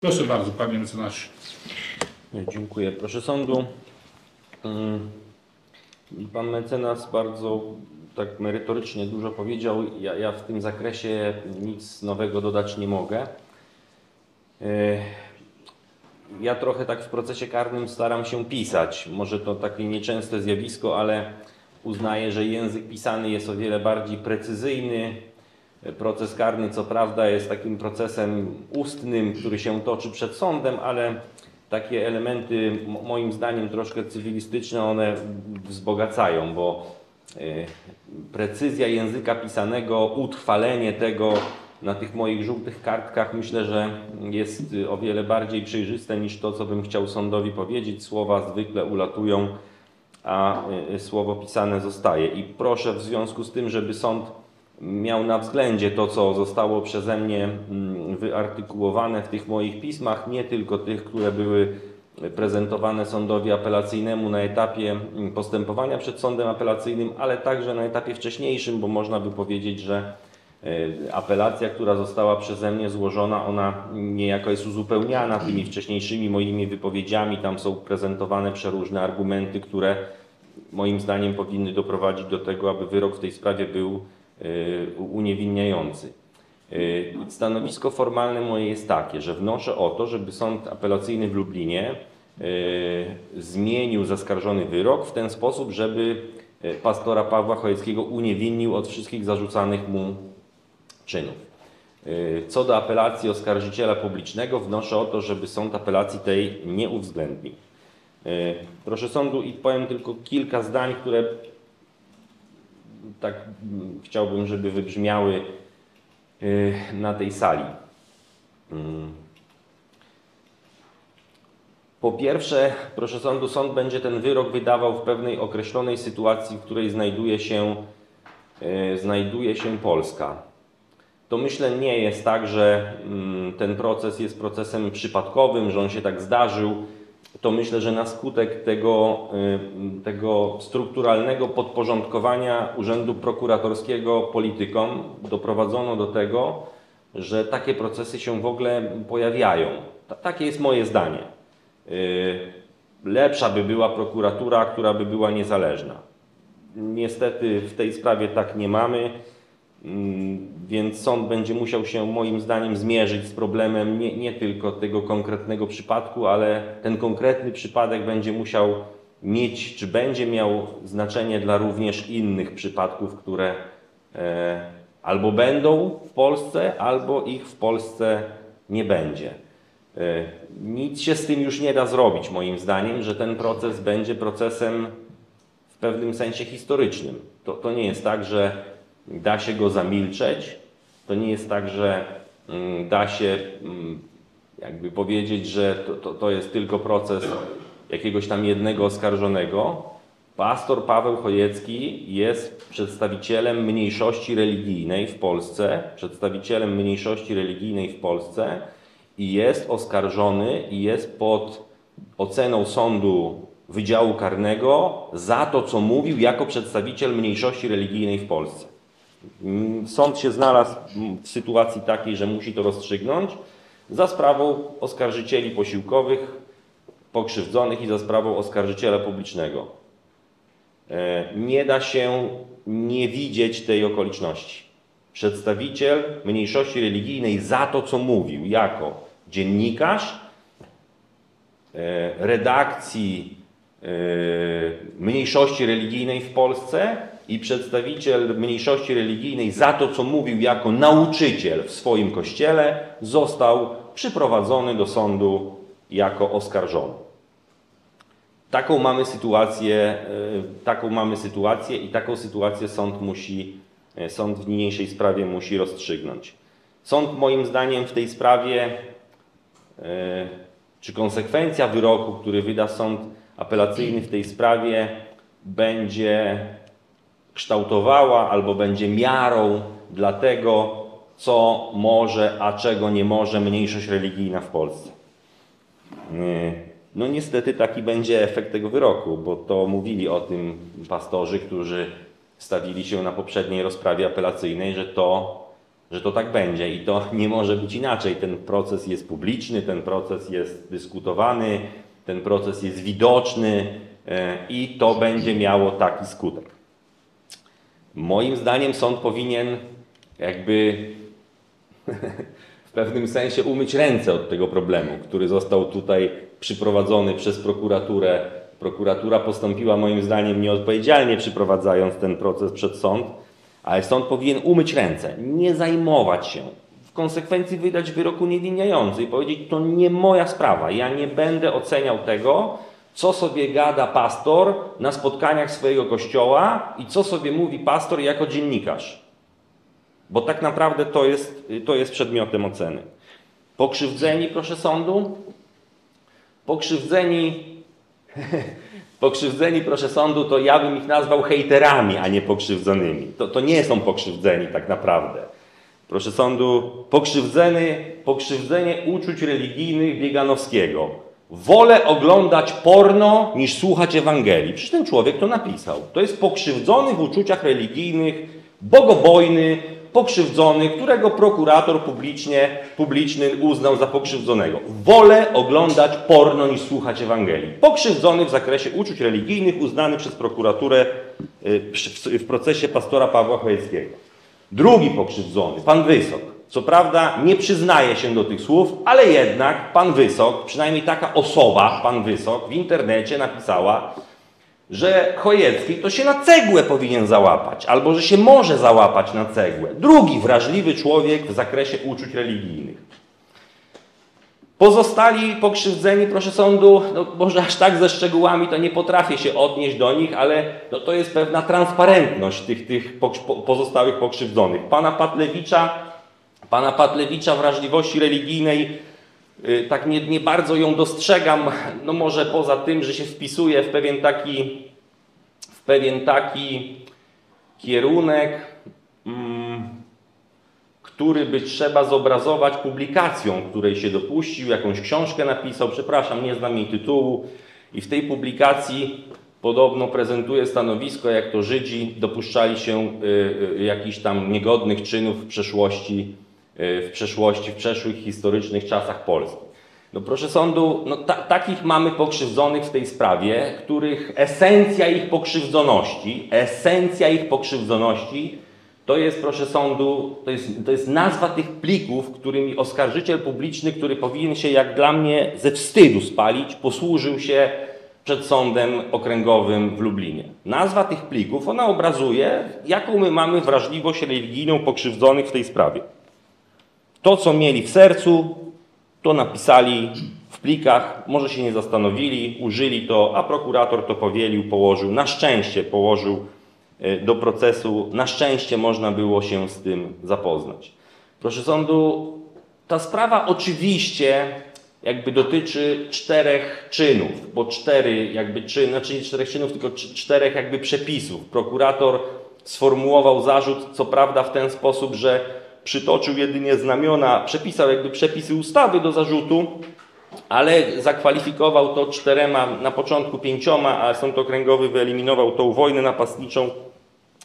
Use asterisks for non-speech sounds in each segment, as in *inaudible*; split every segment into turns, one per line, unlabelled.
Proszę bardzo, panie mecenasie.
Dziękuję. Proszę sądu. mm, Pan mecenas bardzo tak merytorycznie dużo powiedział. Ja, ja w tym zakresie nic nowego dodać nie mogę. E, Ja trochę tak w procesie karnym staram się pisać. Może to takie nieczęste zjawisko, ale uznaję, że język pisany jest o wiele bardziej precyzyjny. Proces karny, co prawda, jest takim procesem ustnym, który się toczy przed sądem, ale takie elementy, moim zdaniem, troszkę cywilistyczne, one wzbogacają, bo e, precyzja języka pisanego, utrwalenie tego na tych moich żółtych kartkach, myślę, że jest o wiele bardziej przejrzyste niż to, co bym chciał sądowi powiedzieć. Słowa zwykle ulatują, a y, słowo pisane zostaje. I proszę w związku z tym, żeby sąd miał na względzie to, co zostało przeze mnie mm, wyartykułowane w tych moich pismach, nie tylko tych, które były prezentowane sądowi apelacyjnemu na etapie mm, postępowania przed sądem apelacyjnym, ale także na etapie wcześniejszym, bo można by powiedzieć, że e, apelacja, która została przeze mnie złożona, ona niejako jest uzupełniana tymi wcześniejszymi moimi wypowiedziami. Tam są prezentowane przeróżne argumenty, które moim zdaniem powinny doprowadzić do tego, aby wyrok w tej sprawie był uniewinniający. E, Stanowisko formalne moje jest takie, że wnoszę o to, żeby Sąd Apelacyjny w Lublinie e, zmienił zaskarżony wyrok w ten sposób, żeby pastora Pawła Chojeckiego uniewinnił od wszystkich zarzucanych mu czynów. Co do apelacji oskarżyciela publicznego, wnoszę o to, żeby sąd apelacji tej nie uwzględnił. Proszę sądu i powiem tylko kilka zdań, które tak chciałbym, żeby wybrzmiały y, na tej sali. Mm. Po pierwsze, proszę sądu, sąd będzie ten wyrok wydawał w pewnej określonej sytuacji, w której znajduje się, y, znajduje się Polska. To myślę nie jest tak, że mm, ten proces jest procesem przypadkowym, że on się tak zdarzył. To myślę, że na skutek tego, y, tego strukturalnego podporządkowania Urzędu Prokuratorskiego politykom doprowadzono do tego, że takie procesy się w ogóle pojawiają. Ta- Takie jest moje zdanie. Y, Lepsza by była prokuratura, która by była niezależna. Niestety w tej sprawie tak nie mamy. Mm, Więc sąd będzie musiał się moim zdaniem zmierzyć z problemem nie, nie tylko tego konkretnego przypadku, ale ten konkretny przypadek będzie musiał mieć, czy będzie miał znaczenie dla również innych przypadków, które e, albo będą w Polsce, albo ich w Polsce nie będzie. E, Nic się z tym już nie da zrobić, moim zdaniem, że ten proces będzie procesem w pewnym sensie historycznym. To, to nie jest tak, że da się go zamilczeć, to nie jest tak, że mm, da się mm, jakby powiedzieć, że to, to, to jest tylko proces jakiegoś tam jednego oskarżonego. Pastor Paweł Chojecki jest przedstawicielem mniejszości religijnej w Polsce, przedstawicielem mniejszości religijnej w Polsce i jest oskarżony i jest pod oceną sądu Wydziału Karnego za to, co mówił jako przedstawiciel mniejszości religijnej w Polsce. Mm, Sąd się znalazł w sytuacji takiej, że musi to rozstrzygnąć za sprawą oskarżycieli posiłkowych, pokrzywdzonych i za sprawą oskarżyciela publicznego. E, Nie da się nie widzieć tej okoliczności. Przedstawiciel mniejszości religijnej za to, co mówił, jako dziennikarz e, redakcji e, mniejszości religijnej w Polsce i przedstawiciel mniejszości religijnej za to, co mówił jako nauczyciel w swoim kościele, został przyprowadzony do sądu jako oskarżony. Taką mamy sytuację, e, taką mamy sytuację i taką sytuację sąd musi, e, sąd w niniejszej sprawie musi rozstrzygnąć. Sąd moim zdaniem w tej sprawie, e, czy konsekwencja wyroku, który wyda sąd apelacyjny w tej sprawie, będzie kształtowała albo będzie miarą dla tego, co może, a czego nie może mniejszość religijna w Polsce. No niestety taki będzie efekt tego wyroku, bo to mówili o tym pastorzy, którzy stawili się na poprzedniej rozprawie apelacyjnej, że to że to tak będzie i to *laughs* nie może być inaczej. Ten proces jest publiczny, ten proces jest dyskutowany, ten proces jest widoczny e, i to będzie miało taki skutek. Moim zdaniem sąd powinien jakby *laughs* w pewnym sensie umyć ręce od tego problemu, który został tutaj przyprowadzony przez prokuraturę. Prokuratura postąpiła moim zdaniem nieodpowiedzialnie przyprowadzając ten proces przed sąd, ale sąd powinien umyć ręce, nie zajmować się, w konsekwencji wydać wyroku niewiniający i powiedzieć, to nie moja sprawa, ja nie będę oceniał tego, co sobie gada pastor na spotkaniach swojego kościoła i co sobie mówi pastor jako dziennikarz. Bo tak naprawdę to jest, to jest przedmiotem oceny. Pokrzywdzeni, proszę sądu, pokrzywdzeni, *laughs* pokrzywdzeni, proszę sądu, to ja bym ich nazwał hejterami, a nie pokrzywdzonymi. To, to nie są pokrzywdzeni tak naprawdę. Proszę sądu, pokrzywdzony, pokrzywdzenie uczuć religijnych Bieganowskiego. Wolę oglądać porno niż słuchać Ewangelii. Przecież ten człowiek to napisał. To jest pokrzywdzony w uczuciach religijnych, bogobojny, pokrzywdzony, którego prokurator publicznie, publiczny uznał za pokrzywdzonego. Wolę oglądać porno niż słuchać Ewangelii. Pokrzywdzony w zakresie uczuć religijnych, uznany przez prokuraturę y, w procesie pastora Pawła Chojeckiego. Drugi pokrzywdzony, pan Wysok. Co prawda nie przyznaje się do tych słów, ale jednak pan Wysok, przynajmniej taka osoba, pan Wysok, w internecie napisała, że Chojecki to się na cegłę powinien załapać, albo że się może załapać na cegłę. Drugi wrażliwy człowiek w zakresie uczuć religijnych. Pozostali pokrzywdzeni, proszę sądu, no może aż tak ze szczegółami to nie potrafię się odnieść do nich, ale no to jest pewna transparentność tych, tych pozostałych pokrzywdzonych. Pana Patlewicza, pana Patlewicza wrażliwości religijnej Y, tak nie, nie bardzo ją dostrzegam, no może poza tym, że się wpisuje w pewien taki, w pewien taki kierunek, mm, który by trzeba zobrazować publikacją, której się dopuścił, jakąś książkę napisał, przepraszam, nie znam jej tytułu, i w tej publikacji podobno prezentuje stanowisko, jak to Żydzi dopuszczali się y, y, jakichś tam niegodnych czynów w przeszłości w przeszłości, w przeszłych historycznych czasach Polski. No proszę sądu, no ta, takich mamy pokrzywdzonych w tej sprawie, których esencja ich pokrzywdzoności, esencja ich pokrzywdzoności to jest, proszę sądu, to jest, to jest nazwa tych plików, którymi oskarżyciel publiczny, który powinien się jak dla mnie ze wstydu spalić, posłużył się przed sądem okręgowym w Lublinie. Nazwa tych plików, ona obrazuje, jaką my mamy wrażliwość religijną pokrzywdzonych w tej sprawie. To, co mieli w sercu, to napisali w plikach, może się nie zastanowili, użyli to, a prokurator to powielił, położył. Na szczęście położył e, do procesu, na szczęście można było się z tym zapoznać. Proszę sądu, ta sprawa oczywiście jakby dotyczy czterech czynów, bo cztery jakby czyn, znaczy nie czterech czynów, tylko czterech jakby przepisów. Prokurator sformułował zarzut, co prawda w ten sposób, że przytoczył jedynie znamiona, przepisał jakby przepisy ustawy do zarzutu, ale zakwalifikował to czterema, na początku pięcioma, a sąd okręgowy wyeliminował tą wojnę napastniczą,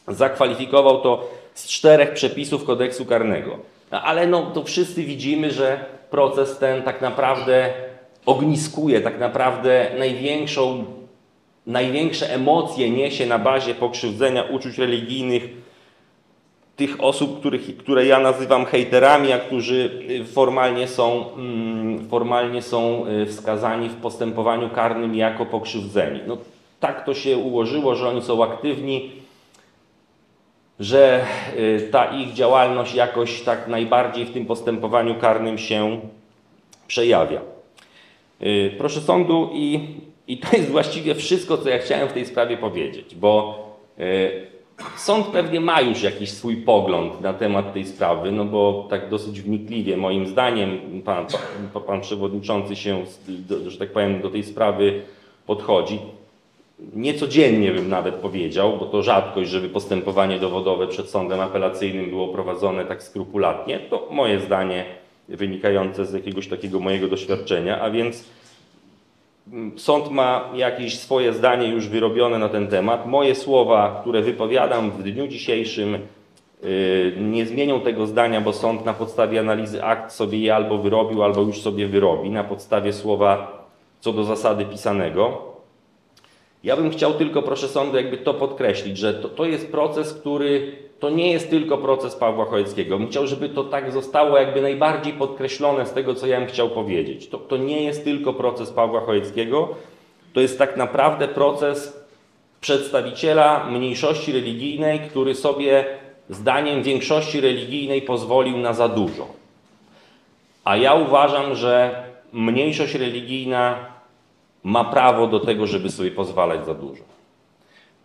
zakwalifikował to z czterech przepisów kodeksu karnego. No, ale no, to wszyscy widzimy, że proces ten tak naprawdę ogniskuje, tak naprawdę największą, największe emocje niesie na bazie pokrzywdzenia uczuć religijnych tych osób, których, które ja nazywam hejterami, a którzy y, formalnie są, mm, formalnie są y, wskazani w postępowaniu karnym jako pokrzywdzeni. No, tak to się ułożyło, że oni są aktywni, że y, ta ich działalność jakoś tak najbardziej w tym postępowaniu karnym się przejawia. Proszę sądu, i, i to jest właściwie wszystko, co ja chciałem w tej sprawie powiedzieć, bo Sąd pewnie ma już jakiś swój pogląd na temat tej sprawy, no bo tak dosyć wnikliwie, moim zdaniem, pan, pan, pan przewodniczący się, że tak powiem, do tej sprawy podchodzi. Niecodziennie bym nawet powiedział, bo to rzadkość, żeby postępowanie dowodowe przed sądem apelacyjnym było prowadzone tak skrupulatnie. To moje zdanie wynikające z jakiegoś takiego mojego doświadczenia, a więc Sąd ma jakieś swoje zdanie już wyrobione na ten temat. Moje słowa, które wypowiadam w dniu dzisiejszym, y, nie zmienią tego zdania, bo sąd na podstawie analizy akt sobie je albo wyrobił, albo już sobie wyrobi, na podstawie słowa co do zasady pisanego. Ja bym chciał tylko, proszę sądu, jakby to podkreślić, że to, to jest proces, który to nie jest tylko proces Pawła Chojeckiego. Bym chciał, żeby to tak zostało jakby najbardziej podkreślone z tego, co ja bym chciał powiedzieć. To, to nie jest tylko proces Pawła Chojeckiego, to jest tak naprawdę proces przedstawiciela mniejszości religijnej, który sobie zdaniem większości religijnej pozwolił na za dużo. A ja uważam, że mniejszość religijna ma prawo do tego, żeby sobie pozwalać za dużo.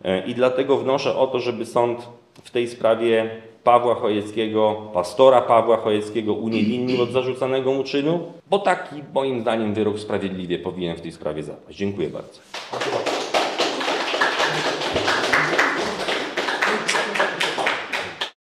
E, I dlatego wnoszę o to, żeby sąd w tej sprawie Pawła Chojeckiego, pastora Pawła Chojeckiego uniewinnił od zarzucanego mu czynu, bo taki moim zdaniem wyrok sprawiedliwie powinien w tej sprawie zapaść. Dziękuję bardzo.
Dziękuję bardzo.